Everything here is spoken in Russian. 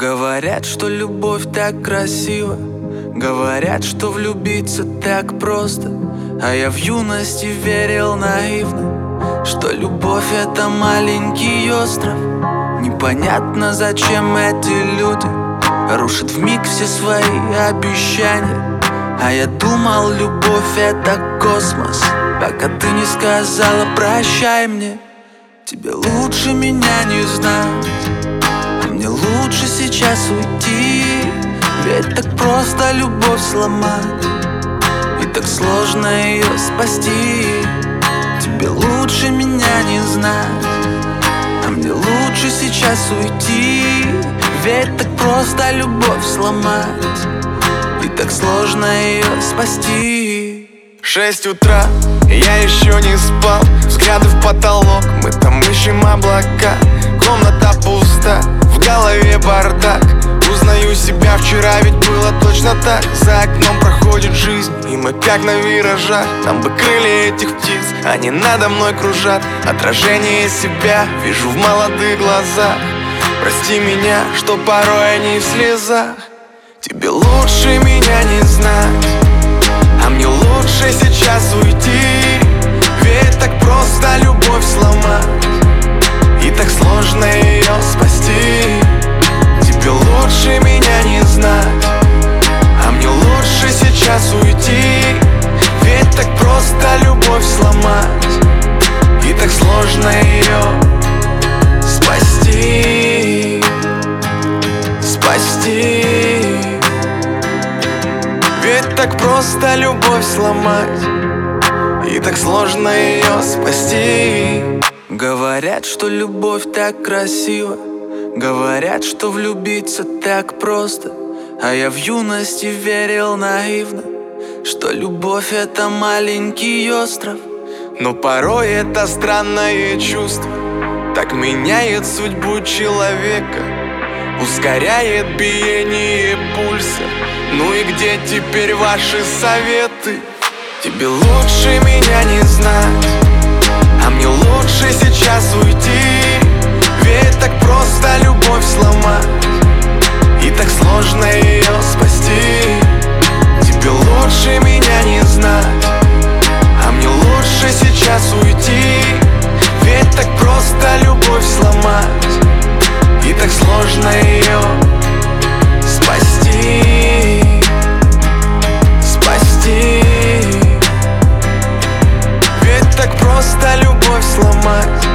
Говорят, что любовь так красива. Говорят, что влюбиться так просто. А я в юности верил наивно Что любовь это маленький остров. Непонятно, зачем эти люди Рушат в миг все свои обещания. А я думал, любовь это космос. Пока ты не сказала прощай мне Тебе лучше меня не знать лучше сейчас уйти. Ведь так просто любовь сломать. И так сложно ее спасти. Тебе лучше меня не знать. А мне лучше сейчас уйти. Ведь так просто любовь сломать. И так сложно ее спасти. Шесть утра, я еще не спал. Взгляды в потолок, мы там ищем облака. Комната бардак. Узнаю себя, вчера ведь было точно так. За окном проходит жизнь, и мы как на виражах. Нам бы крылья этих птиц, они надо мной кружат. Отражение себя вижу в молодых глазах. Прости меня, что порой они в слезах. Тебе лучше меня не знать а мне лучше сейчас уйти. Ведь так просто любовь сломать. И так сложно лучше меня не знать. А мне лучше сейчас уйти. Ведь так просто любовь сломать. И так сложно ее спасти. Спасти. Ведь так просто любовь сломать. И так сложно ее спасти. Говорят, что любовь так красива Говорят, что влюбиться так просто А я в юности верил наивно Что любовь это маленький остров. Но порой это странное чувство Так меняет судьбу человека Ускоряет биение пульса. Ну и где теперь ваши советы? Тебе лучше меня не знать сейчас уйти? Ведь так просто любовь сломать. И так сложно ее спасти. Спасти. Ведь так просто любовь сломать.